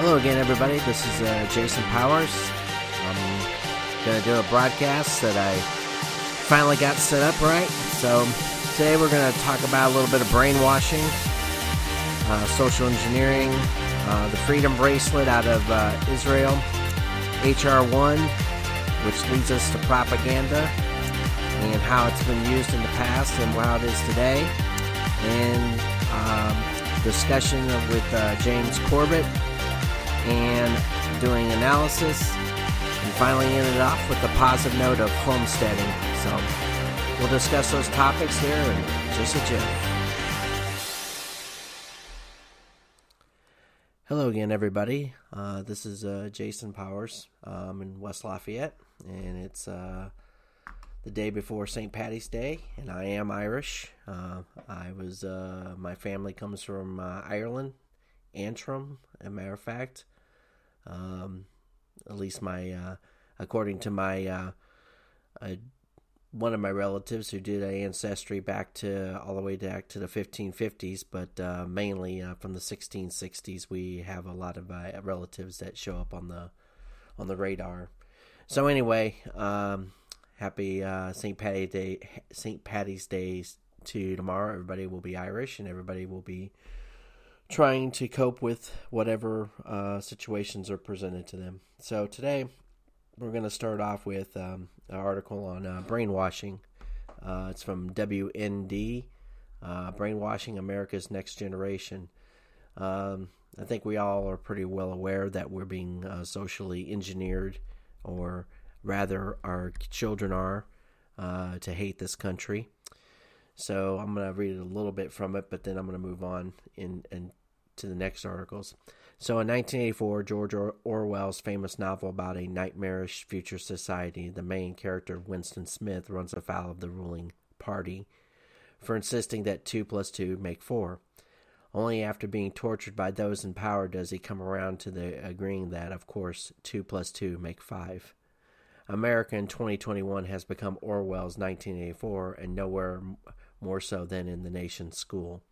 Hello again, everybody. This is uh, Jason Powers. I'm going to do a broadcast that I finally got set up right. So today we're going to talk about a little bit of brainwashing, uh, social engineering, uh, the Freedom Bracelet out of uh, Israel, HR 1, which leads us to propaganda, and how it's been used in the past and how it is today, and um, discussion with uh, James Corbett and doing analysis, and finally ended off with the positive note of homesteading. So we'll discuss those topics here and just a Jeff. Hello again, everybody. Uh, this is uh, Jason Powers. I'm in West Lafayette, and it's uh, the day before St. Patty's Day, and I am Irish. Uh, I was uh, my family comes from uh, Ireland, Antrim, a matter of fact. Um, at least my, uh, according to my, uh, uh, one of my relatives who did ancestry back to all the way back to the 1550s, but uh, mainly uh, from the 1660s, we have a lot of relatives that show up on the on the radar. So anyway, um, happy St. Patty Day, St. Patty's Day to tomorrow. Everybody will be Irish, and everybody will be trying to cope with whatever uh, situations are presented to them. So today we're going to start off with um, an article on uh, brainwashing. Uh, it's from WND, uh, Brainwashing America's Next Generation. Um, I think we all are pretty well aware that we're being uh, socially engineered, or rather, our children are, uh, to hate this country. So I'm going to read a little bit from it, but then I'm going to move on in, and to the next articles. So in 1984, George Orwell's famous novel about a nightmarish future society, the main character, Winston Smith, runs afoul of the ruling party for insisting that 2 plus 2 make 4. Only after being tortured by those in power does he come around to the agreeing that, of course, 2 plus 2 make 5. America in 2021 has become Orwell's 1984 and nowhere more so than in the nation's school.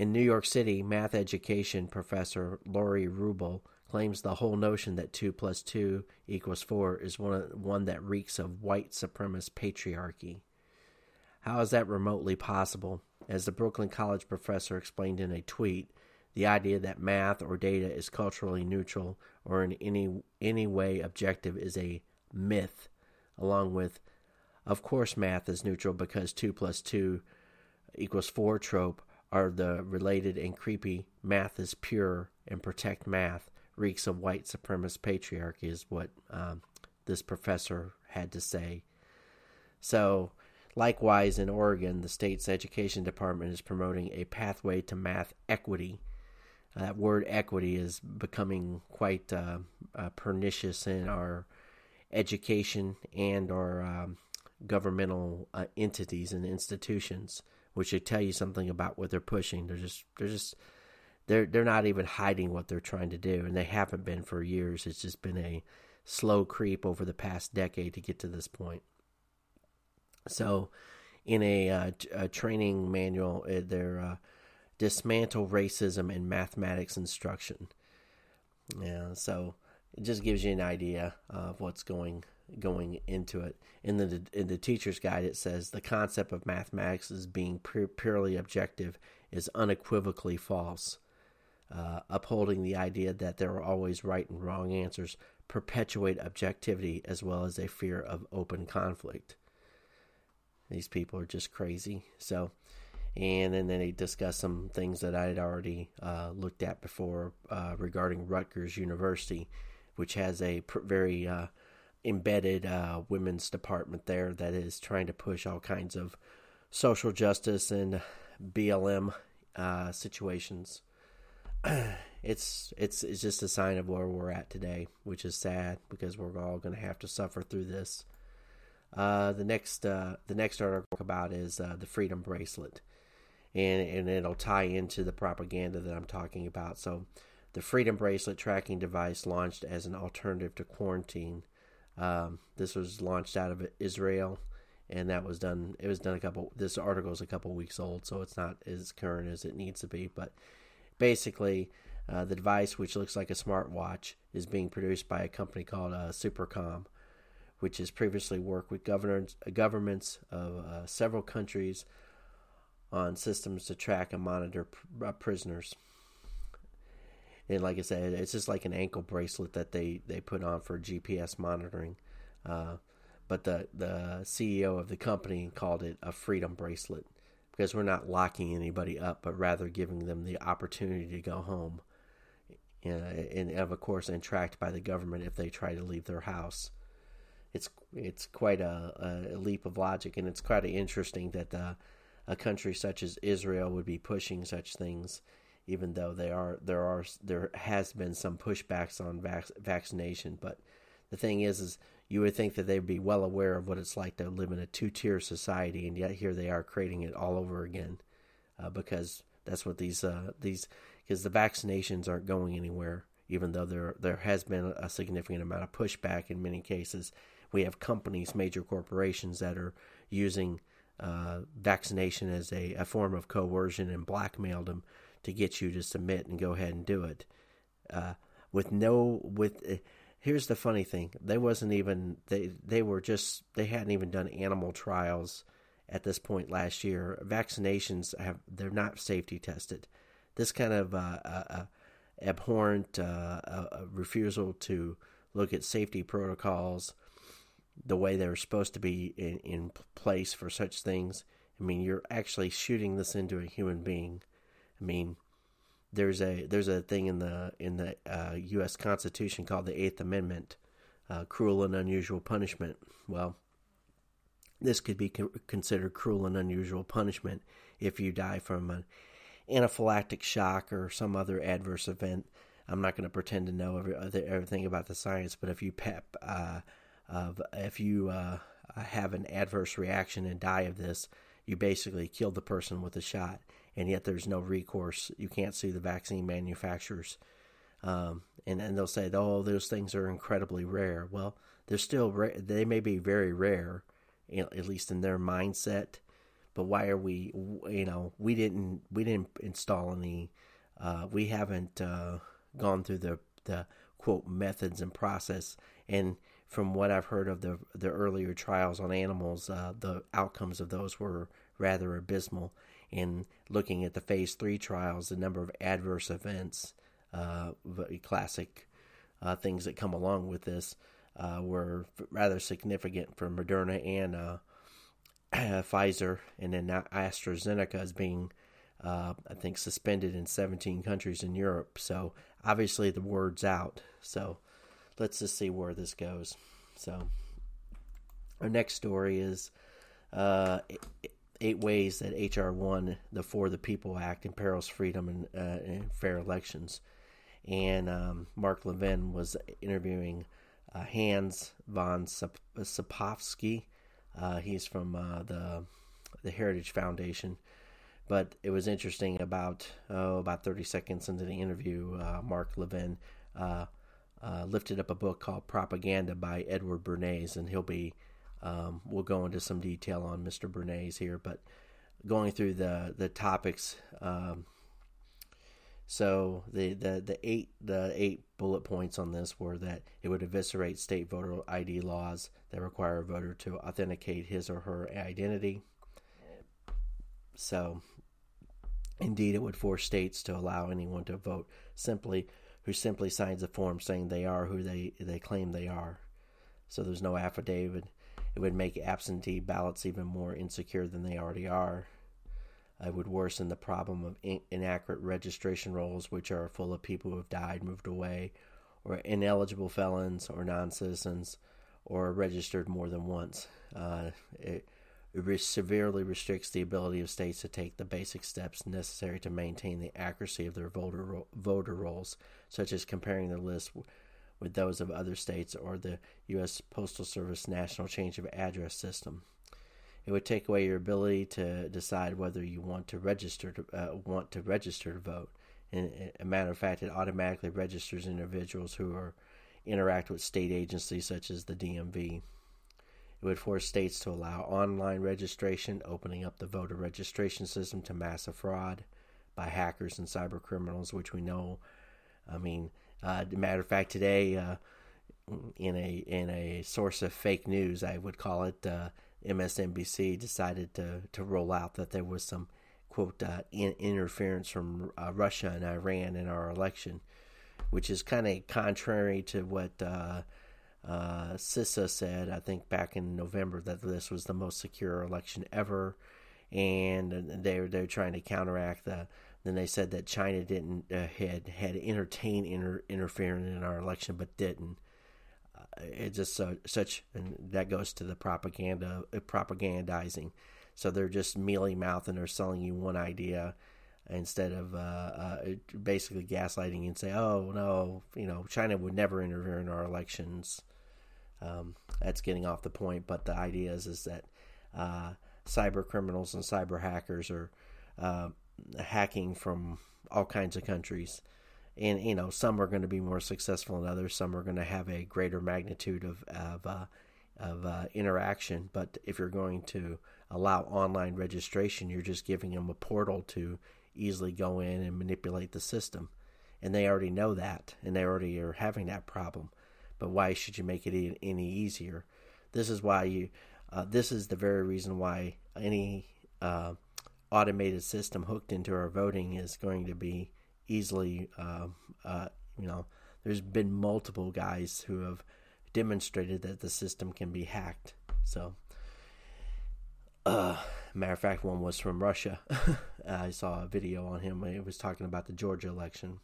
In New York City, math education professor Laurie Rubel claims the whole notion that 2 plus 2 equals 4 is one, one that reeks of white supremacist patriarchy. How is that remotely possible? As the Brooklyn College professor explained in a tweet, the idea that math or data is culturally neutral or in any any way objective is a myth, along with, of course, math is neutral because 2 plus 2 equals 4 trope are the related and creepy math is pure and protect math reeks of white supremacist patriarchy is what um, this professor had to say. So, likewise, in Oregon, the state's education department is promoting a pathway to math equity. Uh, that word equity is becoming quite uh, uh, pernicious in our education and our um, governmental uh, entities and institutions which should tell you something about what they're pushing. They're just they're just they're they're not even hiding what they're trying to do, and they haven't been for years. It's just been a slow creep over the past decade to get to this point. So, in a, uh, a training manual, uh, they're uh, dismantle racism in mathematics instruction. Yeah, so it just gives you an idea of what's going going into it. In the in the teacher's guide, it says the concept of mathematics as being purely objective is unequivocally false. Uh, upholding the idea that there are always right and wrong answers perpetuate objectivity as well as a fear of open conflict. These people are just crazy. So, and then they discuss some things that I had already uh, looked at before uh, regarding Rutgers University, which has a pr- very uh, embedded uh, women's department there that is trying to push all kinds of social justice and BLM uh, situations. it's it's it's just a sign of where we're at today, which is sad because we're all going to have to suffer through this. Uh, the next uh, the next article about is uh, the Freedom Bracelet, and and it'll tie into the propaganda that I'm talking about. So, the Freedom Bracelet tracking device launched as an alternative to quarantine um, this was launched out of Israel, and that was done. It was done a couple. This article is a couple weeks old, so it's not as current as it needs to be. But basically, Uh, the device, which looks like a smartwatch, is being produced by a company called uh, Supercom, which has previously worked with governors, governments of uh, several countries on systems to track and monitor pr- uh, prisoners. And like I said, it's just like an ankle bracelet that they, they put on for GPS monitoring. Uh, but the, the CEO of the company called it a freedom bracelet because we're not locking anybody up, but rather giving them the opportunity to go home. and of course, and tracked by the government if they try to leave their house. It's it's quite a, a leap of logic, and it's quite interesting that the, a country such as Israel would be pushing such things, even though they are there are there has been some pushbacks on vac- vaccination. But the thing is, is you would think that they'd be well aware of what it's like to live in a two-tier society, and yet here they are creating it all over again, uh, because that's what these uh, these because the vaccinations aren't going anywhere, even though there there has been a significant amount of pushback in many cases. We have companies, major corporations that are using uh, vaccination as a, a form of coercion and blackmailed them to get you to submit and go ahead and do it. Uh, with no with uh, here's the funny thing. They wasn't even they they were just they hadn't even done animal trials at this point last year. Vaccinations have they're not safety tested. This kind of uh, uh, uh abhorrent uh, refusal to look at safety protocols the way they're supposed to be in, in place for such things. I mean you're actually shooting this into a human being i mean there's a there's a thing in the in the uh, U.S. Constitution called the Eighth Amendment, uh, cruel and unusual punishment. Well, this could be co- considered cruel and unusual punishment if you die from an anaphylactic shock or some other adverse event. I'm not going to pretend to know every, everything about the science, but if you pep, uh, if you uh, have an adverse reaction and die of this, you basically killed the person with a shot and yet there's no recourse. You can't sue the vaccine manufacturers. Um, and, and they'll say, oh, those things are incredibly rare. Well, they're still, ra- they may be very rare, at least in their mindset. But why are we, you know, we didn't, we didn't install any, uh, we haven't uh, gone through the, the quote methods and process. And from what I've heard of the the earlier trials on animals, uh, the outcomes of those were rather abysmal in looking at the phase three trials, the number of adverse events, uh, classic uh, things that come along with this, uh, were rather significant for Moderna and uh, Pfizer, and then AstraZeneca is being, uh, I think, suspended in 17 countries in Europe. So obviously the word's out. So let's just see where this goes. So our next story is uh, eight ways that HR one, the For the People Act, imperils freedom and, uh, and fair elections. And um, Mark Levin was interviewing uh, Hans von Spakovsky. Uh, he's from uh, the the Heritage Foundation. But it was interesting about oh, about 30 seconds into the interview, uh, Mark Levin uh, lifted up a book called Propaganda by Edward Bernays, and he'll be um, we'll go into some detail on Mr. Bernays here, but going through the the topics. Um, so the, the the eight the eight bullet points on this were that it would eviscerate state voter ID laws that require a voter to authenticate his or her identity. So, indeed, it would force states to allow anyone to vote simply who simply signs a form saying they are who they they claim they are. So there's no affidavit it would make absentee ballots even more insecure than they already are. It would worsen the problem of in- inaccurate registration rolls, which are full of people who have died, moved away, or ineligible felons or non citizens, or registered more than once. Uh, it, it re- severely restricts the ability of states to take the basic steps necessary to maintain the accuracy of their voter ro- voter rolls, such as comparing their list with those of other states or the U.S. Postal Service National Change of Address System. It would take away your ability to decide whether you want to register to uh, want to register to vote. And a matter of fact, it automatically registers individuals who are interact with state agencies such as the DMV. It would force states to allow online registration, opening up the voter registration system to massive fraud by hackers and cyber criminals, which we know I mean, uh, matter of fact, today uh, in a in a source of fake news, I would call it, uh, MSNBC decided to to roll out that there was some quote uh, in, interference from uh, Russia and Iran in our election, which is kind of contrary to what uh, uh, CISA said. I think back in November that this was the most secure election ever, and they're they're trying to counteract the. Then they said that China didn't uh, had had entertained inter, interfering in our election, but didn't it's just so, such, and that goes to the propaganda, uh, propagandizing. So they're just mealy mouthed and they're selling you one idea instead of uh, uh, basically gaslighting and say, "Oh no, you know, China would never interfere in our elections." Um, that's getting off the point. But the idea is is that uh, cyber criminals and cyber hackers are uh, hacking from all kinds of countries. And you know some are going to be more successful than others. Some are going to have a greater magnitude of of, uh, of uh, interaction. But if you're going to allow online registration you're just giving them a portal to easily go in and manipulate the system. And they already know that and they already are having that problem. But why should you make it any easier? This is why you uh, this is the very reason why any uh, automated system hooked into our voting is going to be easily, uh, uh, you know, there's been multiple guys who have demonstrated that the system can be hacked. So, uh, matter of fact, one was from Russia. I saw a video on him. He was talking about the Georgia election.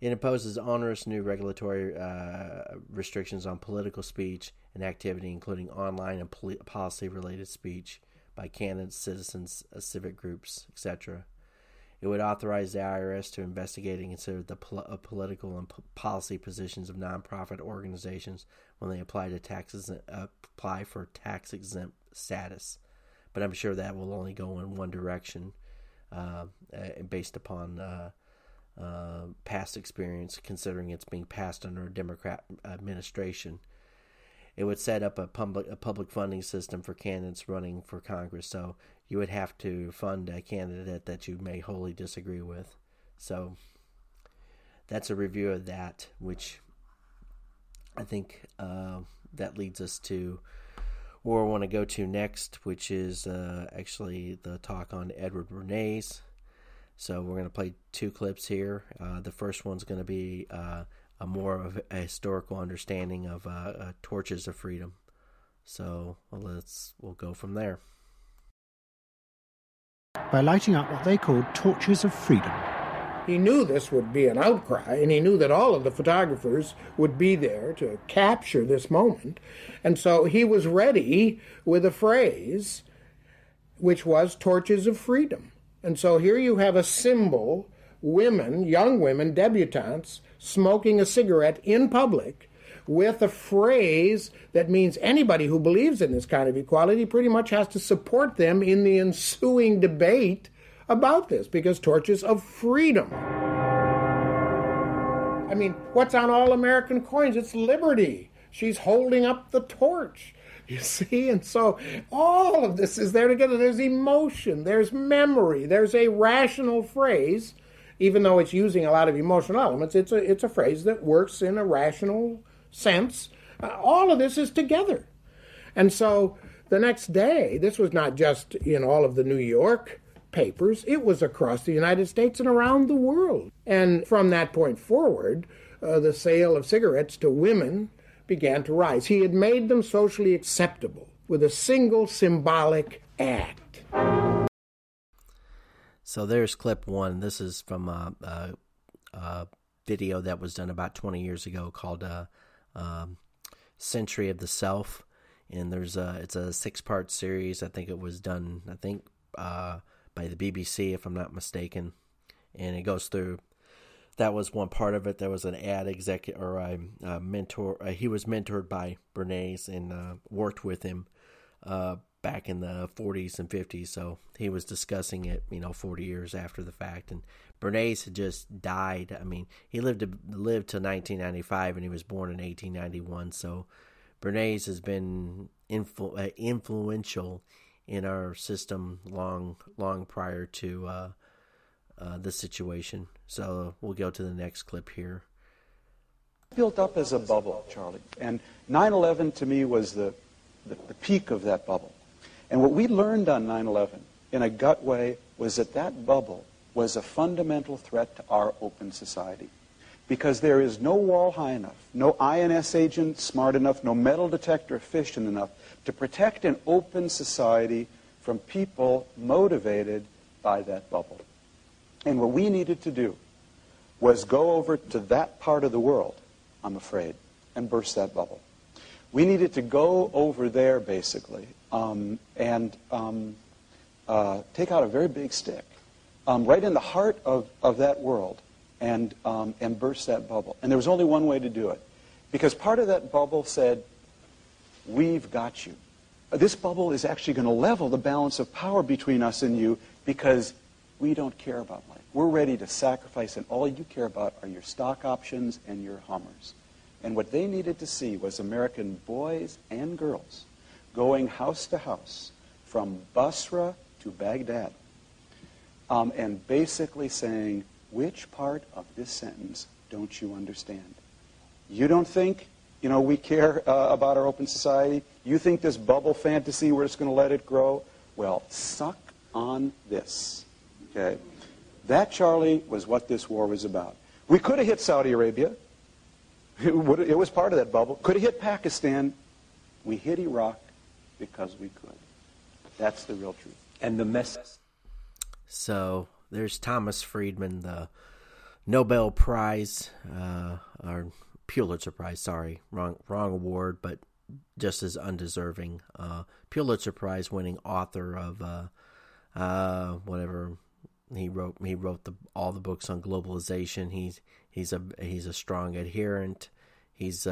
It imposes onerous new regulatory uh, restrictions on political speech and activity, including online and policy related speech by candidates, citizens, uh, civic groups, etc. It would authorize the IRS to investigate and consider the pol- uh, political and p- policy positions of nonprofit organizations when they apply to taxes uh, apply for tax exempt status. But I'm sure that will only go in one direction, uh, uh based upon uh, uh, past experience, considering it's being passed under a Democrat administration it would set up a public a public funding system for candidates running for Congress. So you would have to fund a candidate that you may wholly disagree with. So that's a review of that, which I think uh, that leads us to where I want to go to next, which is uh, actually the talk on Edward Bernays. So we're going to play two clips here. Uh, the first one's going to be uh, a more of a historical understanding of uh, uh, torches of freedom. So well, let's we'll go from there. By lighting up what they called torches of freedom. He knew this would be an outcry, and he knew that all of the photographers would be there to capture this moment. And so he was ready with a phrase which was torches of freedom. And so here you have a symbol women, young women, debutantes, smoking a cigarette in public with a phrase that means anybody who believes in this kind of equality pretty much has to support them in the ensuing debate about this because torches of freedom. I mean, what's on all American coins? It's liberty. She's holding up the torch. You see? And so all of this is there together. There's emotion, there's memory, there's a rational phrase even though it's using a lot of emotional elements, it's a it's a phrase that works in a rational sense. Uh, all of this is together, and so the next day, this was not just in all of the New York papers; it was across the United States and around the world. And from that point forward, uh, the sale of cigarettes to women began to rise. He had made them socially acceptable with a single symbolic act. So there's clip one. This is from a, a, a video that was done about 20 years ago called uh, um, "Century of the Self," and there's a it's a six part series. I think it was done. I think uh, by the BBC, if I'm not mistaken, and it goes through. That was one part of it. There was an ad executive or a, a mentor. Uh, he was mentored by Bernays and uh, worked with him uh, back in the 40s and 50s. So he was discussing it, you know, 40 years after the fact. And Bernays had just died. I mean, he lived to lived to 1995, and he was born in 1891. So Bernays has been influ- uh, influential in our system long, long prior to uh, uh, the situation. So we'll go to the next clip here. Built up as a bubble, Charlie. And 9 11 to me was the, the, the peak of that bubble. And what we learned on 9 11 in a gut way was that that bubble was a fundamental threat to our open society. Because there is no wall high enough, no INS agent smart enough, no metal detector efficient enough to protect an open society from people motivated by that bubble. And what we needed to do was go over to that part of the world, I'm afraid, and burst that bubble. We needed to go over there, basically, um, and um, uh, take out a very big stick, um, right in the heart of, of that world, and, um, and burst that bubble. And there was only one way to do it. Because part of that bubble said, We've got you. This bubble is actually going to level the balance of power between us and you because we don't care about life. We're ready to sacrifice, and all you care about are your stock options and your Hummers. And what they needed to see was American boys and girls going house to house from Basra to Baghdad um, and basically saying, which part of this sentence don't you understand? You don't think, you know, we care uh, about our open society? You think this bubble fantasy, we're just going to let it grow? Well, suck on this. Okay? That, Charlie, was what this war was about. We could have hit Saudi Arabia. It, would, it was part of that bubble. Could have hit Pakistan. We hit Iraq because we could. That's the real truth. And the mess. So there's Thomas Friedman, the Nobel Prize, uh, or Pulitzer Prize. Sorry, wrong wrong award, but just as undeserving. Uh, Pulitzer Prize winning author of uh, uh, whatever he wrote. He wrote the all the books on globalization. He's he's a he's a strong adherent. He's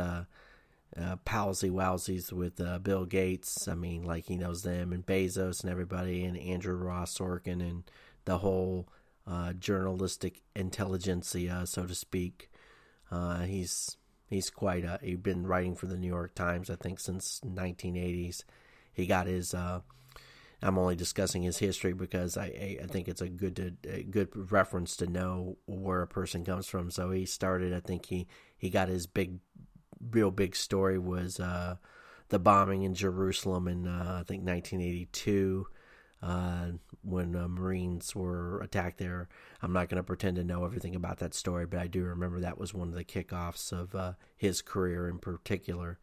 uh, palsy wowsies with uh, Bill Gates. I mean, like he knows them and Bezos and everybody and Andrew Ross Sorkin and the whole uh, journalistic intelligentsia, so to speak. Uh, he's he's quite a, he's been writing for the New York Times, I think, since 1980s. He got his. Uh, I'm only discussing his history because I I think it's a good to, a good reference to know where a person comes from. So he started. I think he he got his big, real big story was uh, the bombing in Jerusalem in uh, I think 1982 uh, when uh, Marines were attacked there. I'm not going to pretend to know everything about that story, but I do remember that was one of the kickoffs of uh, his career in particular.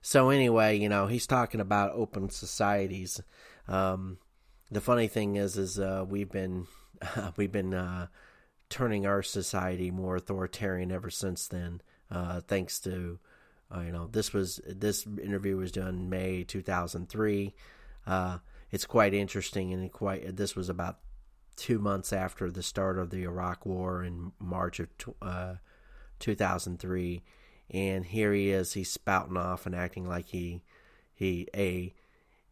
So anyway, you know, he's talking about open societies. Um, the funny thing is, is uh, we've been we've been turning our society more authoritarian ever since then, uh, thanks to you know this was this interview was done May 2003 it's quite interesting and quite this was about two months after the start of the Iraq War in March of uh, 2003, and here he is, he's spouting off and acting like he he a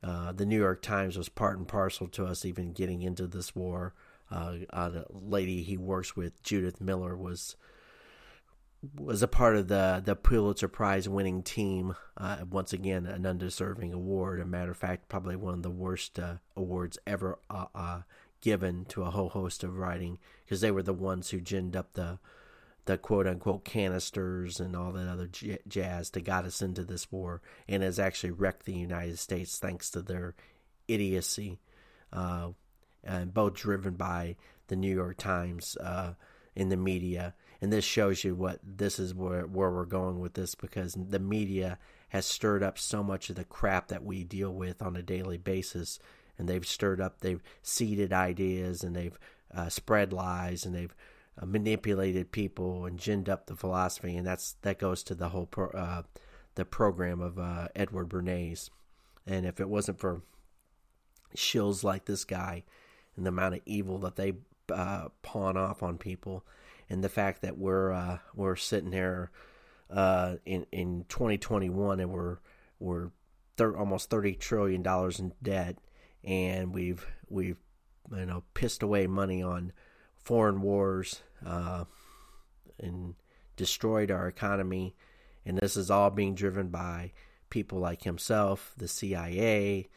uh, the New York Times was part and parcel to us even getting into this war. Uh, uh the lady he works with, Judith Miller, was was a part of the the Pulitzer Prize winning team. Uh, once again, an undeserving award. A matter of fact, probably one of the worst uh, awards ever uh, uh given to a whole host of writing because they were the ones who ginned up the the quote unquote canisters and all that other j- jazz that got us into this war and has actually wrecked the United States thanks to their idiocy, uh, and both driven by the New York Times uh, in the media and this shows you what this is where where we're going with this because the media has stirred up so much of the crap that we deal with on a daily basis. And they've stirred up they've seeded ideas and they've uh, spread lies and they've uh, manipulated people and ginned up the philosophy. And that's that goes to the whole pro, uh, the program of uh, Edward Bernays. And if it wasn't for shills like this guy and the amount of evil that they uh, pawn off on people and the fact that we're uh, we're sitting here uh, in in 2021 and we're we're thir- almost 30 trillion dollars in debt, and we've we've you know pissed away money on foreign wars uh, and destroyed our economy, and this is all being driven by people like himself, the CIA,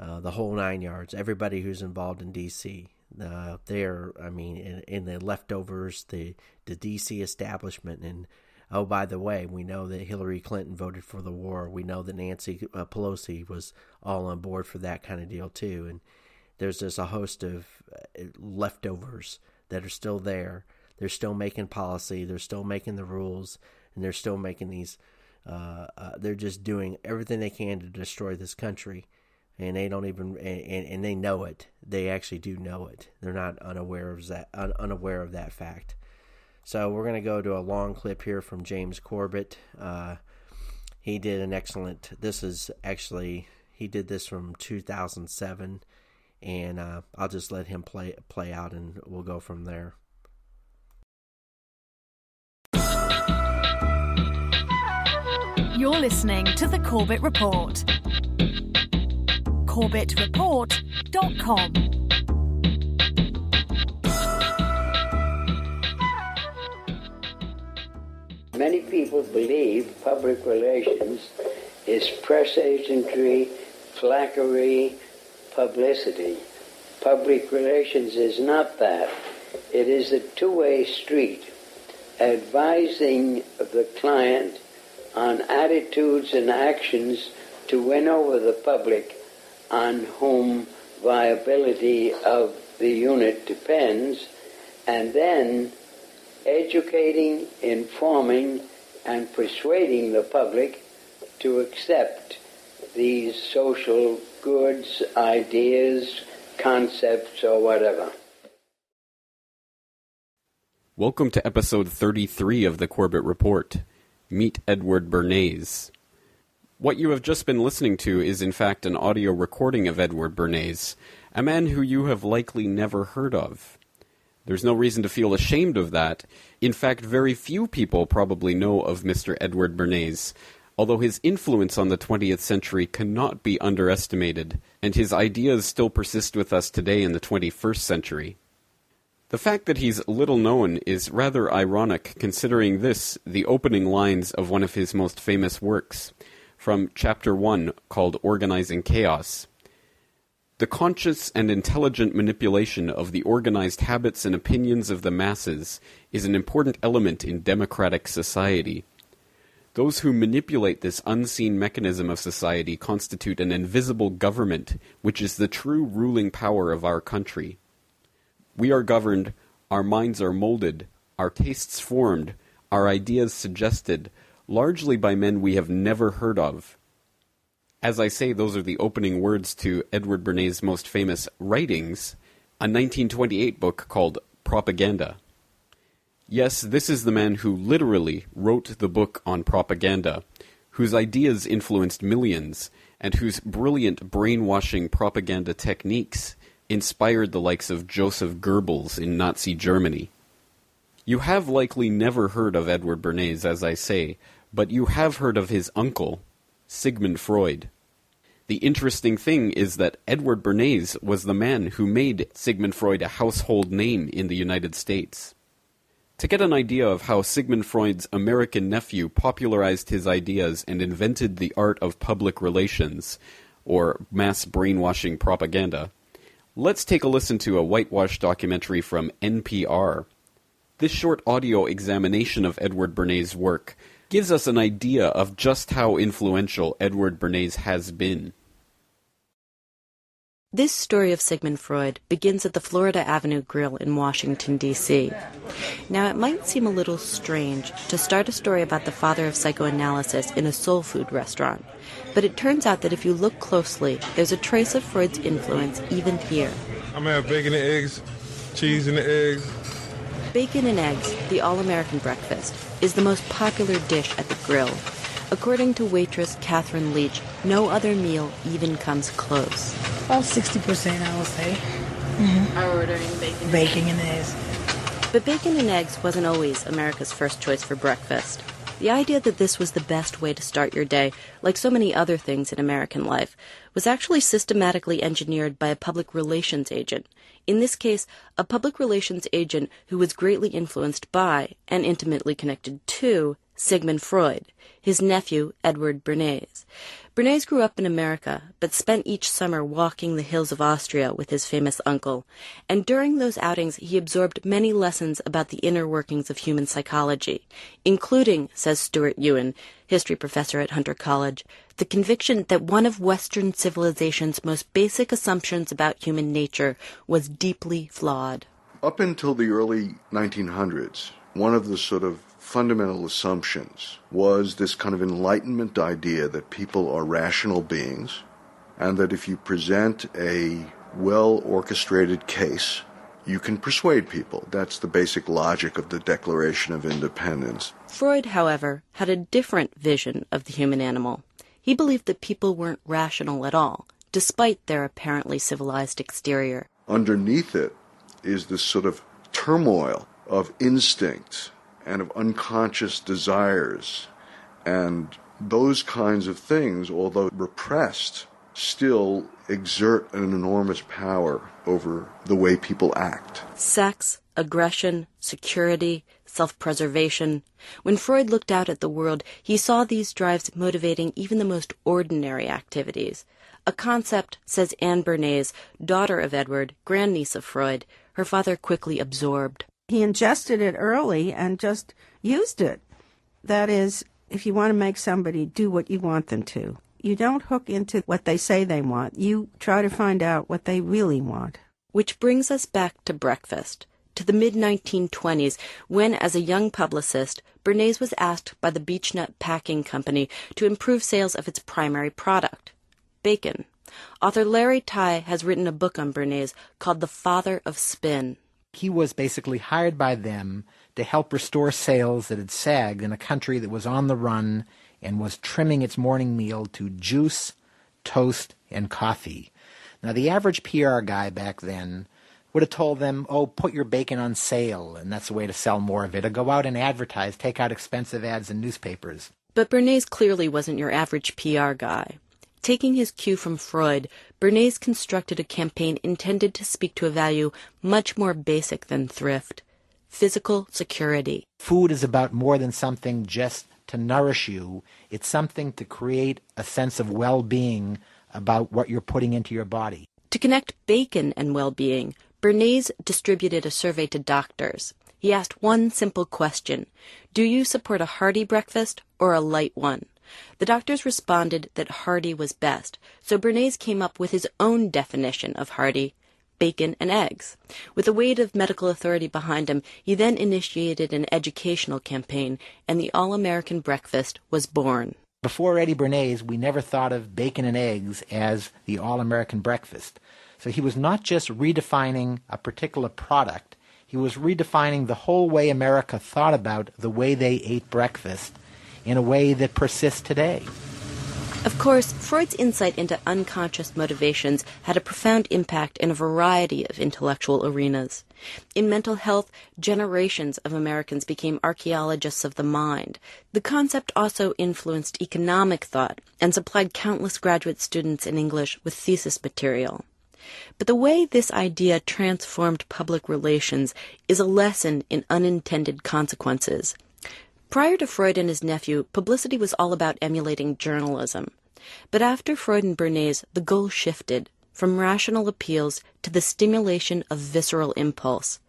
uh, the whole nine yards, everybody who's involved in DC. Uh, they're, I mean, in, in, the leftovers, the the DC establishment, and oh, by the way, we know that Hillary Clinton voted for the war. We know that Nancy uh, Pelosi was all on board for that kind of deal too, and there's just a host of uh, leftovers that are still there. They're still making policy. They're still making the rules, and they're still making these. Uh, uh, they're just doing everything they can to destroy this country and they don't even and, and they know it. They actually do know it. They're not unaware of that un, unaware of that fact. So we're going to go to a long clip here from James Corbett. Uh, he did an excellent. This is actually he did this from 2007, and uh, I'll just let him play play out, and we'll go from there. You're listening to the Corbett Report corbettreport.com. Many people believe public relations is press agentry, flackery, publicity. Public relations is not that. It is a two-way street, advising the client on attitudes and actions to win over the public on whom viability of the unit depends, and then educating, informing, and persuading the public to accept these social goods, ideas, concepts, or whatever. Welcome to episode 33 of the Corbett Report. Meet Edward Bernays. What you have just been listening to is in fact an audio recording of Edward Bernays, a man who you have likely never heard of. There's no reason to feel ashamed of that. In fact, very few people probably know of Mr. Edward Bernays, although his influence on the 20th century cannot be underestimated, and his ideas still persist with us today in the 21st century. The fact that he's little known is rather ironic considering this, the opening lines of one of his most famous works from Chapter 1 called Organizing Chaos. The conscious and intelligent manipulation of the organized habits and opinions of the masses is an important element in democratic society. Those who manipulate this unseen mechanism of society constitute an invisible government, which is the true ruling power of our country. We are governed, our minds are molded, our tastes formed, our ideas suggested, largely by men we have never heard of. As I say, those are the opening words to Edward Bernays' most famous writings, a 1928 book called Propaganda. Yes, this is the man who literally wrote the book on propaganda, whose ideas influenced millions, and whose brilliant brainwashing propaganda techniques inspired the likes of Joseph Goebbels in Nazi Germany. You have likely never heard of Edward Bernays, as I say, but you have heard of his uncle, Sigmund Freud. The interesting thing is that Edward Bernays was the man who made Sigmund Freud a household name in the United States. To get an idea of how Sigmund Freud's American nephew popularized his ideas and invented the art of public relations, or mass brainwashing propaganda, let's take a listen to a whitewash documentary from NPR this short audio examination of Edward Bernays' work gives us an idea of just how influential Edward Bernays has been. This story of Sigmund Freud begins at the Florida Avenue Grill in Washington, D.C. Now, it might seem a little strange to start a story about the father of psychoanalysis in a soul food restaurant, but it turns out that if you look closely, there's a trace of Freud's influence even here. I'm gonna have bacon and eggs, cheese and eggs, Bacon and eggs, the all American breakfast, is the most popular dish at the grill. According to waitress Catherine Leach, no other meal even comes close. About 60%, I would say. Mm-hmm. Are ordering bacon? Bacon and eggs. But bacon and eggs wasn't always America's first choice for breakfast. The idea that this was the best way to start your day, like so many other things in American life, was actually systematically engineered by a public relations agent in this case, a public relations agent who was greatly influenced by and intimately connected to Sigmund Freud, his nephew Edward Bernays. Bernays grew up in America, but spent each summer walking the hills of Austria with his famous uncle. And during those outings, he absorbed many lessons about the inner workings of human psychology, including, says Stuart Ewen, history professor at Hunter College, the conviction that one of Western civilization's most basic assumptions about human nature was deeply flawed. Up until the early 1900s, one of the sort of fundamental assumptions was this kind of enlightenment idea that people are rational beings and that if you present a well orchestrated case, you can persuade people. That's the basic logic of the Declaration of Independence. Freud, however, had a different vision of the human animal. He believed that people weren't rational at all, despite their apparently civilized exterior. Underneath it is this sort of turmoil of instincts and of unconscious desires. And those kinds of things, although repressed, still exert an enormous power over the way people act. Sex, aggression, security, self preservation. When Freud looked out at the world, he saw these drives motivating even the most ordinary activities. A concept, says Anne Bernays, daughter of Edward, grandniece of Freud, her father quickly absorbed he ingested it early and just used it. That is, if you want to make somebody do what you want them to, you don't hook into what they say they want. You try to find out what they really want. Which brings us back to breakfast, to the mid 1920s, when, as a young publicist, Bernays was asked by the Beechnut Packing Company to improve sales of its primary product, bacon. Author Larry Tye has written a book on Bernays called The Father of Spin. He was basically hired by them to help restore sales that had sagged in a country that was on the run and was trimming its morning meal to juice, toast, and coffee. Now, the average PR guy back then would have told them, oh, put your bacon on sale, and that's a way to sell more of it, or go out and advertise, take out expensive ads in newspapers. But Bernays clearly wasn't your average PR guy. Taking his cue from Freud, Bernays constructed a campaign intended to speak to a value much more basic than thrift physical security. Food is about more than something just to nourish you, it's something to create a sense of well being about what you're putting into your body. To connect bacon and well being, Bernays distributed a survey to doctors. He asked one simple question Do you support a hearty breakfast or a light one? The doctors responded that hearty was best, so Bernays came up with his own definition of hearty bacon and eggs. With the weight of medical authority behind him, he then initiated an educational campaign, and the All American Breakfast was born. Before Eddie Bernays, we never thought of bacon and eggs as the All American Breakfast. So he was not just redefining a particular product, he was redefining the whole way America thought about the way they ate breakfast in a way that persists today. Of course, Freud's insight into unconscious motivations had a profound impact in a variety of intellectual arenas. In mental health, generations of Americans became archaeologists of the mind. The concept also influenced economic thought and supplied countless graduate students in English with thesis material. But the way this idea transformed public relations is a lesson in unintended consequences. Prior to Freud and his nephew, publicity was all about emulating journalism. But after Freud and Bernays, the goal shifted from rational appeals to the stimulation of visceral impulse.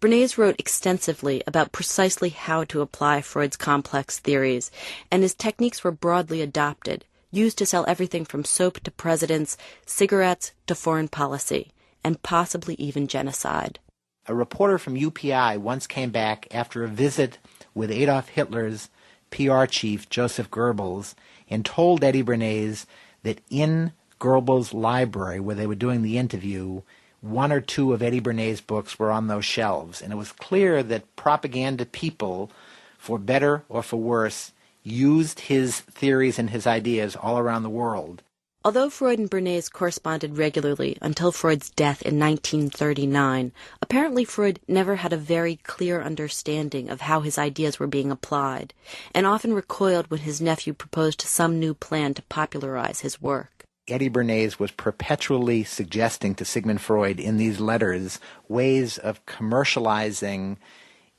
Bernays wrote extensively about precisely how to apply Freud's complex theories, and his techniques were broadly adopted, used to sell everything from soap to presidents, cigarettes to foreign policy, and possibly even genocide. A reporter from UPI once came back after a visit with Adolf Hitler's PR chief, Joseph Goebbels, and told Eddie Bernays that in Goebbels' library, where they were doing the interview, one or two of Eddie Bernays' books were on those shelves. And it was clear that propaganda people, for better or for worse, used his theories and his ideas all around the world. Although Freud and Bernays corresponded regularly until Freud's death in 1939, apparently Freud never had a very clear understanding of how his ideas were being applied, and often recoiled when his nephew proposed some new plan to popularize his work. Eddie Bernays was perpetually suggesting to Sigmund Freud in these letters ways of commercializing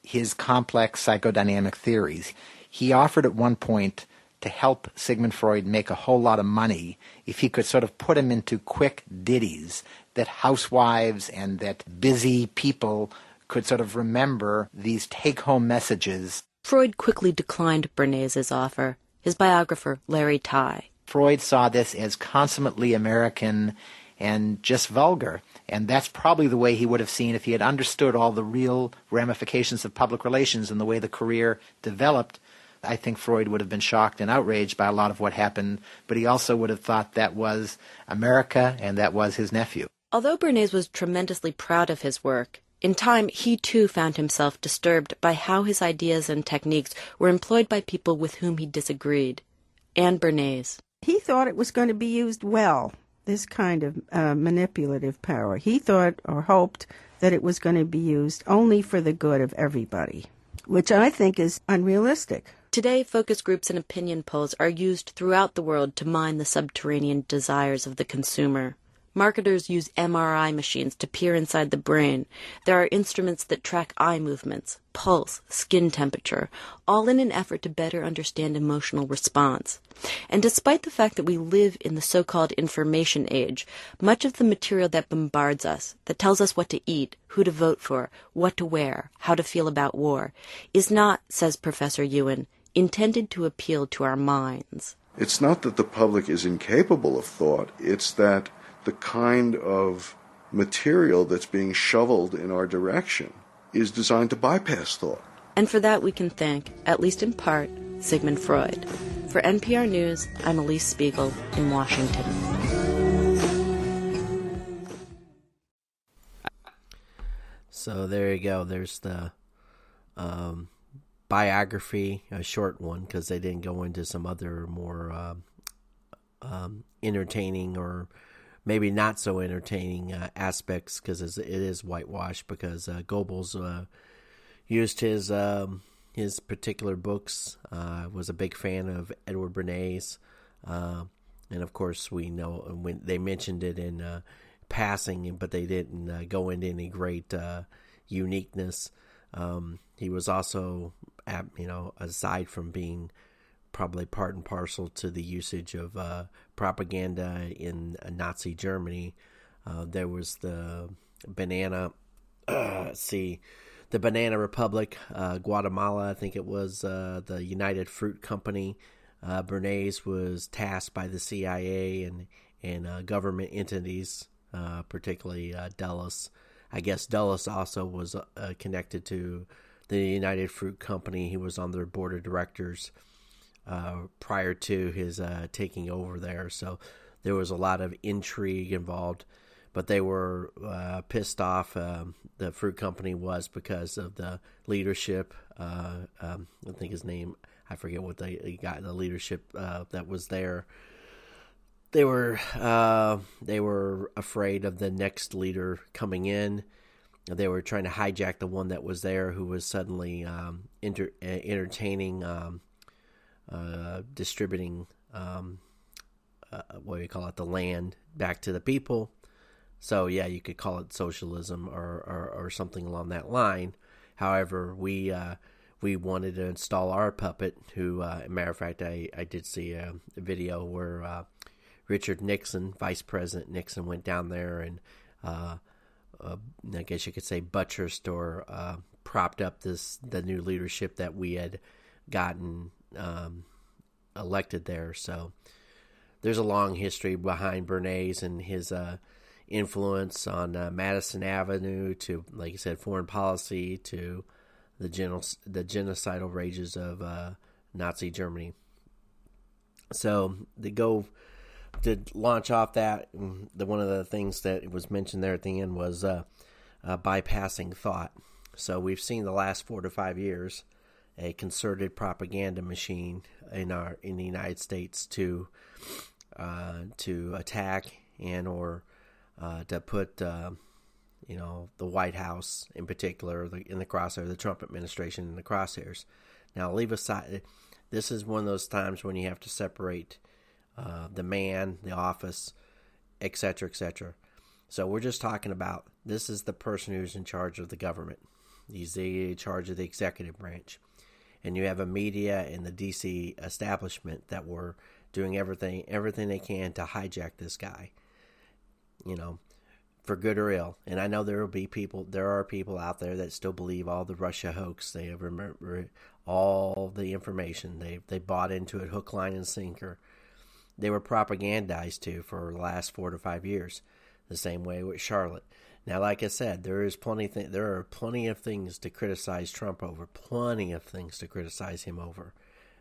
his complex psychodynamic theories. He offered at one point to help Sigmund Freud make a whole lot of money if he could sort of put him into quick ditties that housewives and that busy people could sort of remember these take home messages. Freud quickly declined Bernays' offer. His biographer, Larry Tye. Freud saw this as consummately American and just vulgar. And that's probably the way he would have seen if he had understood all the real ramifications of public relations and the way the career developed. I think Freud would have been shocked and outraged by a lot of what happened, but he also would have thought that was America and that was his nephew. Although Bernays was tremendously proud of his work, in time he too found himself disturbed by how his ideas and techniques were employed by people with whom he disagreed. Anne Bernays. He thought it was going to be used well, this kind of uh, manipulative power. He thought or hoped that it was going to be used only for the good of everybody, which I think is unrealistic. Today, focus groups and opinion polls are used throughout the world to mine the subterranean desires of the consumer. Marketers use MRI machines to peer inside the brain. There are instruments that track eye movements, pulse, skin temperature, all in an effort to better understand emotional response. And despite the fact that we live in the so-called information age, much of the material that bombards us, that tells us what to eat, who to vote for, what to wear, how to feel about war, is not, says Professor Ewen, intended to appeal to our minds. It's not that the public is incapable of thought, it's that the kind of material that's being shoveled in our direction is designed to bypass thought. And for that, we can thank, at least in part, Sigmund Freud. For NPR News, I'm Elise Spiegel in Washington. So there you go. There's the um, biography, a short one, because they didn't go into some other more uh, um, entertaining or maybe not so entertaining uh, aspects because it is whitewashed because uh, Goebbels uh, used his um, his particular books. Uh, was a big fan of Edward Bernays, uh, and of course we know when they mentioned it in passing, but they didn't go into any great uniqueness. Um, he was also, you know, aside from being probably part and parcel to the usage of uh, propaganda in uh, Nazi Germany. Uh, there was the banana, see, the Banana Republic, uh, Guatemala, I think it was uh, the United Fruit Company. Bernays was tasked by the CIA and and government entities, particularly Dulles. I guess Dulles also was connected to the United Fruit Company. He was on their board of directors uh, prior to his uh, taking over there. So there was a lot of intrigue involved, but they were uh, pissed off. Um, the fruit company was because of the leadership. Uh, um, I think his name, I forget what they got. The leadership uh, that was there. They were uh, they were afraid of the next leader coming in. They were trying to hijack the one that was there, who was suddenly um, inter- entertaining um, uh, distributing um, uh, what do you call it the land back to the people. So yeah, you could call it socialism or, or, or something along that line. However, we uh, we wanted to install our puppet. Who, uh, matter of fact, I, I did see a, a video where uh, Richard Nixon, Vice President Nixon, went down there and uh, uh, I guess you could say buttressed or uh, propped up this the new leadership that we had gotten um, elected there. So there's a long history behind Bernays and his uh, influence on uh, Madison Avenue to, like I said, foreign policy to the genocid, the genocidal rages of uh, Nazi Germany. So they go to launch off that, the one of the things that was mentioned there at the end was uh, uh, bypassing thought. So we've seen the last four to five years a concerted propaganda machine in our in the United States to uh, to attack and or uh, to put uh, you know the White House in particular the, in the crosshair, the Trump administration in the crosshairs. Now, leave aside. This is one of those times when you have to separate uh, the man, the office, etc., etc. So we're just talking about this is the person who's in charge of the government. He's in charge of the executive branch. and you have a media and the DC establishment that were doing everything everything they can to hijack this guy. You know, for good or ill. And I know there will be people, there are people out there that still believe all the Russia hoax. They remember all the information. They they bought into it hook, line, and sinker. They were propagandized to for the last four to five years. The same way with Charlotte. Now, like I said, there is plenty. Th- there are plenty of things to criticize Trump over. Plenty of things to criticize him over.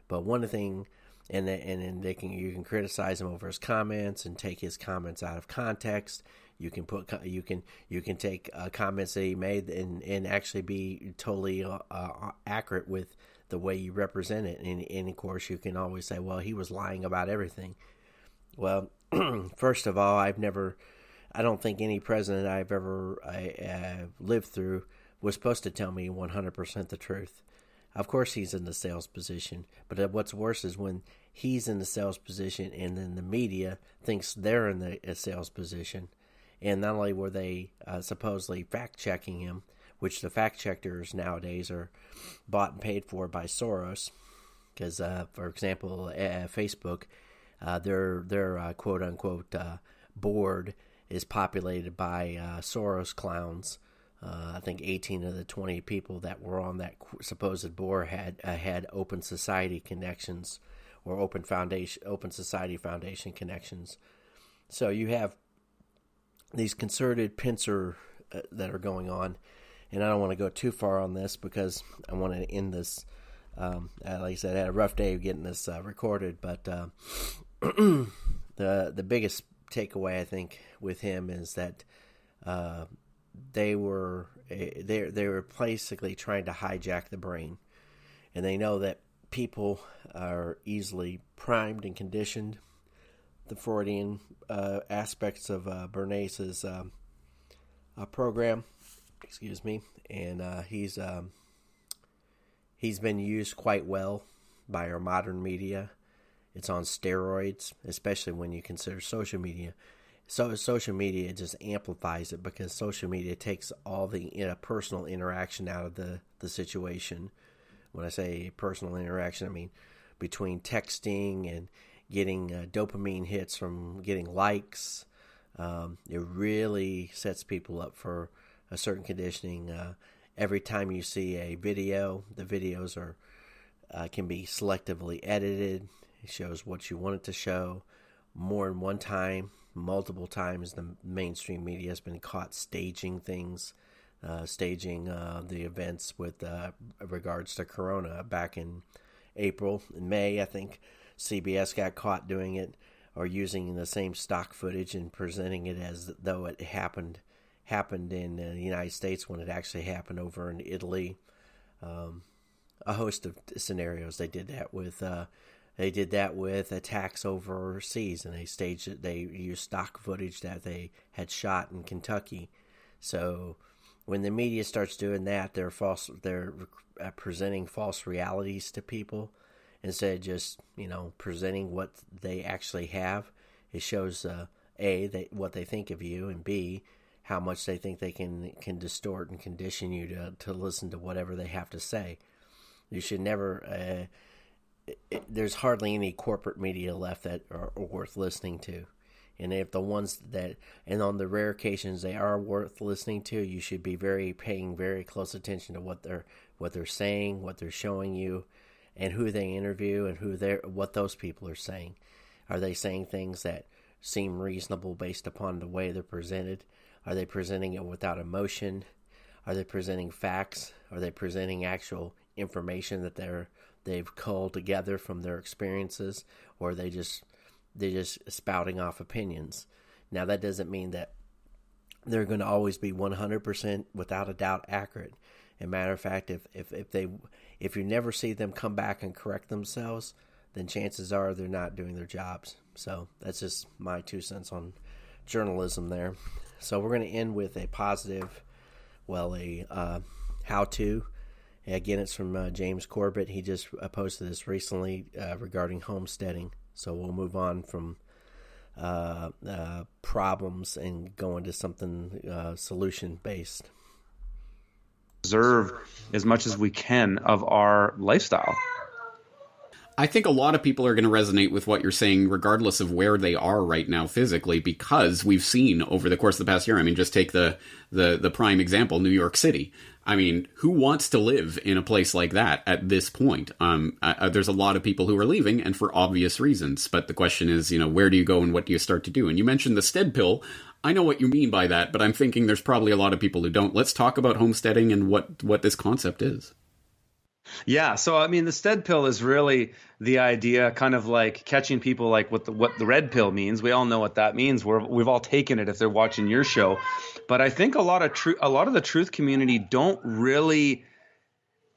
But one thing, and and, and they can you can criticize him over his comments and take his comments out of context you can put you can you can take uh, comments that he made and and actually be totally uh, uh, accurate with the way you represent it. And, and of course, you can always say, well, he was lying about everything. Well, first of all, I've never, I don't think any president I've ever I, uh, lived through was supposed to tell me 100% the truth. Of course, he's in the sales position, but what's worse is when he's in the sales position and then the media thinks they're in the sales position and not only were they uh, supposedly fact checking him, which the fact checkers nowadays are bought and paid for by Soros, because, uh, for example, uh, Facebook, uh, their their uh, quote unquote uh, board is populated by Soros clowns. I think 18 of the 20 people that were on that supposed board had had Open Society connections or Open Foundation, Open Society Foundation connections. So you have these concerted pincer uh, that are going on. And I don't want to go too far on this because I want to end this. Um, like I said, I had a rough day of getting this uh, recorded, but uh, the the biggest takeaway I think with him is that uh, they were eh, they they were basically trying to hijack the brain, and they know that people are easily primed and conditioned the Freudian uh, aspects of uh, Bernays's um, program. Excuse me, and uh, he's um, he's been used quite well by our modern media. It's on steroids, especially when you consider social media. So social media just amplifies it because social media takes all the you know, personal interaction out of the, the situation. When I say personal interaction, I mean between texting and getting uh, dopamine hits from getting likes. Um, it really sets people up for a certain conditioning. Uh, every time you see a video, the videos are uh, can be selectively edited. It shows what you want it to show more than one time, multiple times. The mainstream media has been caught staging things, uh, staging uh, the events with uh, regards to Corona back in April and May, I think CBS got caught doing it or using the same stock footage and presenting it as though it happened happened in uh, the United States when it actually happened over in Italy. Um, a host of scenarios. They did that with uh, they did that with attacks overseas, and they staged it. They used stock footage that they had shot in Kentucky. So when the media starts doing that, they're false. They're uh, presenting false realities to people instead of just you know presenting what they actually have. It shows uh, a they, what they think of you, and b how much they think they can can distort and condition you to to listen to whatever they have to say. You should never. Uh, it, it, there's hardly any corporate media left that are, are worth listening to. And if the ones that, and on the rare occasions they are worth listening to, you should be very paying very close attention to what they're what they're saying, what they're showing you, and who they interview and who they what those people are saying. Are they saying things that seem reasonable based upon the way they're presented? Are they presenting it without emotion? Are they presenting facts? Are they presenting actual information that they're they've culled together from their experiences, or are they just they're just spouting off opinions? Now that doesn't mean that they're going to always be 100% without a doubt accurate. And matter of fact, if, if, if they if you never see them come back and correct themselves, then chances are they're not doing their jobs. So that's just my two cents on journalism there. So we're going to end with a positive, well, a uh, how to. Again, it's from uh, James Corbett. He just uh, posted this recently uh, regarding homesteading. So we'll move on from uh, uh, problems and go into something solution based. preserve as much as we can of our lifestyle. I think a lot of people are going to resonate with what you're saying, regardless of where they are right now physically, because we've seen over the course of the past year. I mean, just take the the the prime example, New York City. I mean, who wants to live in a place like that at this point? Um, uh, there's a lot of people who are leaving, and for obvious reasons. But the question is, you know, where do you go and what do you start to do? And you mentioned the Stead pill. I know what you mean by that, but I'm thinking there's probably a lot of people who don't. Let's talk about homesteading and what what this concept is. Yeah, so I mean, the Stead pill is really the idea, kind of like catching people like what the what the red pill means. We all know what that means. We're, we've all taken it if they're watching your show, but I think a lot of truth, a lot of the truth community don't really.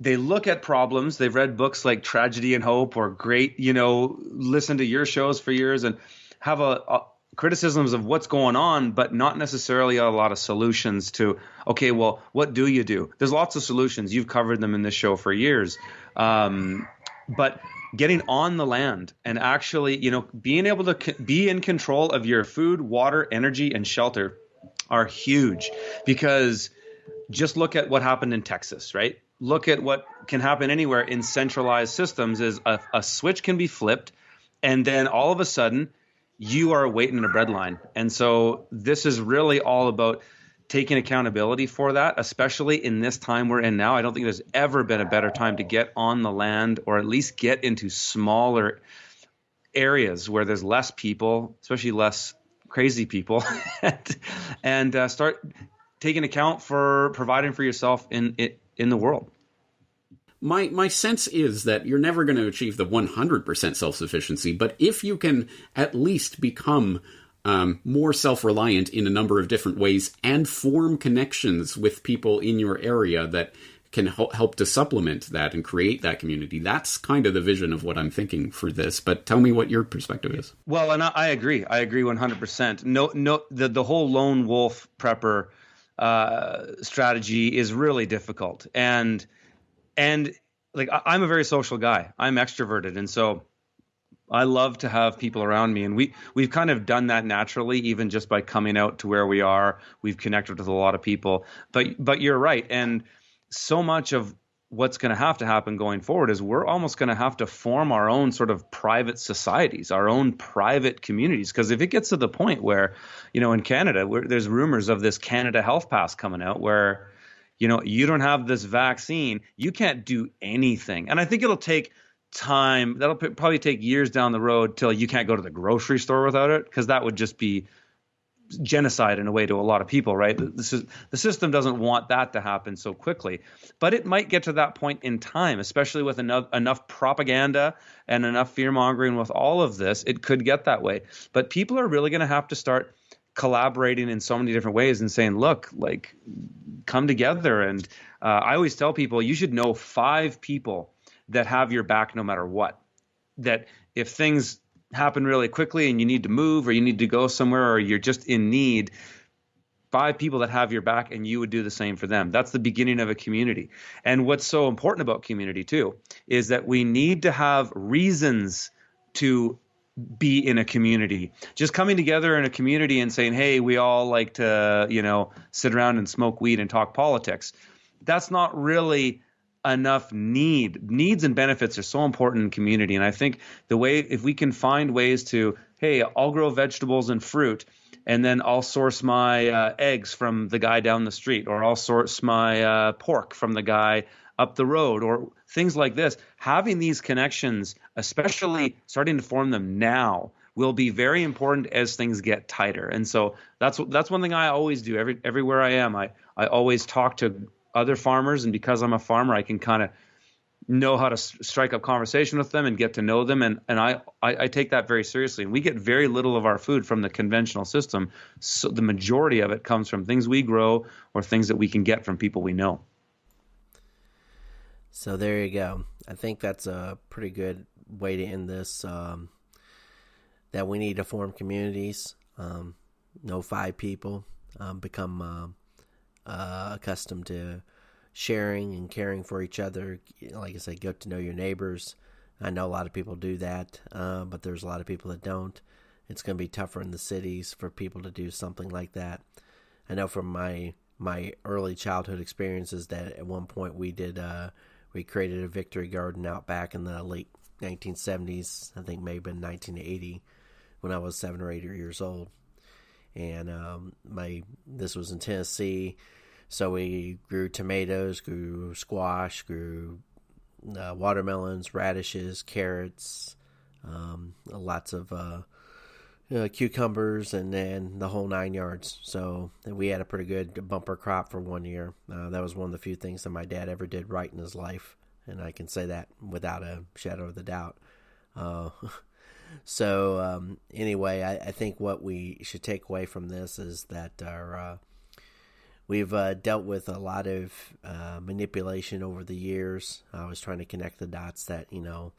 They look at problems. They've read books like Tragedy and Hope or Great, you know, listen to your shows for years and have a, a criticisms of what's going on, but not necessarily a lot of solutions to, okay, well, what do you do? There's lots of solutions. You've covered them in this show for years. Um, but getting on the land and actually, you know, being able to be in control of your food, water, energy, and shelter are huge because just look at what happened in Texas, right? Look at what can happen anywhere in centralized systems is a, a switch can be flipped and then all of a sudden you are waiting in a bread line. And so this is really all about taking accountability for that, especially in this time we're in now. I don't think there's ever been a better time to get on the land or at least get into smaller areas where there's less people, especially less crazy people, and, and uh, start taking account for providing for yourself in in the world my my sense is that you're never going to achieve the 100% self-sufficiency but if you can at least become um, more self-reliant in a number of different ways and form connections with people in your area that can help to supplement that and create that community that's kind of the vision of what i'm thinking for this but tell me what your perspective is. Well and i, I agree. I agree 100% no no the, the whole lone wolf prepper uh, strategy is really difficult. And and like I'm a very social guy. I'm extroverted, and so I love to have people around me, and we we've kind of done that naturally, even just by coming out to where we are. We've connected with a lot of people, but but you're right, and so much of what's going to have to happen going forward is we're almost going to have to form our own sort of private societies, our own private communities. Because if it gets to the point where, you know, in Canada, there's rumors of this Canada Health Pass coming out, where you know, you don't have this vaccine, you can't do anything. And I think it'll take time. That'll probably take years down the road till you can't go to the grocery store without it, because that would just be genocide in a way to a lot of people, right? This is, the system doesn't want that to happen so quickly, but it might get to that point in time, especially with enough, enough propaganda and enough fear mongering with all of this. It could get that way, but people are really going to have to start collaborating in so many different ways and saying, look, like, come together. And uh, I always tell people you should know five people that have your back no matter what. That if things happen really quickly and you need to move or you need to go somewhere or you're just in need, five people that have your back and you would do the same for them. That's the beginning of a community. And what's so important about community too is that we need to have reasons to be in a community. Just coming together in a community and saying, "Hey, we all like to, you know, sit around and smoke weed and talk politics." That's not really enough need. Needs and benefits are so important in community, and I think the way if we can find ways to, "Hey, I'll grow vegetables and fruit." And then I'll source my uh, eggs from the guy down the street, or I'll source my uh, pork from the guy up the road or things like this. Having these connections, especially starting to form them now, will be very important as things get tighter. And so that's that's one thing I always do. Every everywhere I am, I I always talk to other farmers, and because I'm a farmer, I can kind of know how to strike up conversation with them and get to know them and and I, I, I take that very seriously and we get very little of our food from the conventional system so the majority of it comes from things we grow or things that we can get from people we know so there you go. I think that's a pretty good way to end this. Um, that we need to form communities. Um, know five people. Um, become uh, uh, accustomed to sharing and caring for each other. Like I said, get to know your neighbors. I know a lot of people do that, uh, but there's a lot of people that don't. It's going to be tougher in the cities for people to do something like that. I know from my my early childhood experiences that at one point we did uh, we created a victory garden out back in the late 1970s. I think maybe in 1980 when I was seven or eight years old, and um, my this was in Tennessee. So we grew tomatoes, grew squash, grew uh, watermelons, radishes, carrots, um, lots of uh, uh, cucumbers, and then the whole nine yards. So we had a pretty good bumper crop for one year. Uh, that was one of the few things that my dad ever did right in his life, and I can say that without a shadow of the doubt. Uh, so um, anyway, I, I, think what we should take away from this is that our uh, we've uh, dealt with a lot of uh, manipulation over the years. I was trying to connect the dots that you know,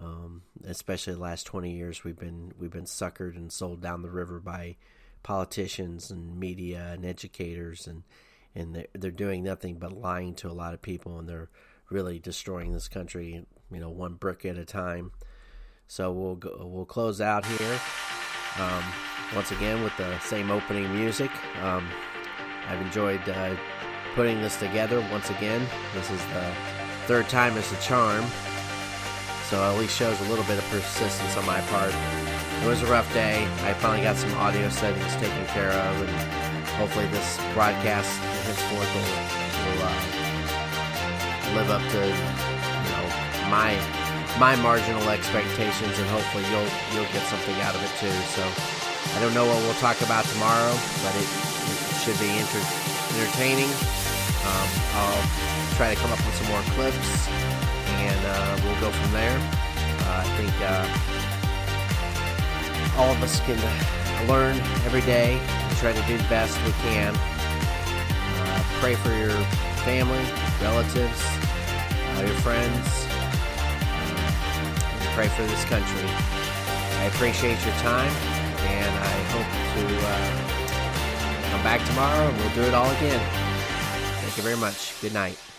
um, especially the last twenty years, we've been we've been suckered and sold down the river by politicians and media and educators, and and they're, they're doing nothing but lying to a lot of people, and they're really destroying this country, you know, one brick at a time. So we'll go, we'll close out here um, once again with the same opening music. Um, I've enjoyed uh, putting this together once again. This is the third time as a charm, so at least shows a little bit of persistence on my part. It was a rough day. I finally got some audio settings taken care of, and hopefully this broadcast henceforth will, will uh, live up to you know my my marginal expectations, and hopefully you'll you'll get something out of it too. So I don't know what we'll talk about tomorrow, but it, it should be inter- entertaining. Um, I'll try to come up with some more clips, and uh, we'll go from there. Uh, I think uh, all of us can learn every day and try to do the best we can. Uh, pray for your family, relatives, uh, your friends. pray for this country. I appreciate your time, and I hope to uh, come back tomorrow and we'll do it all again. Thank you very much. Good night.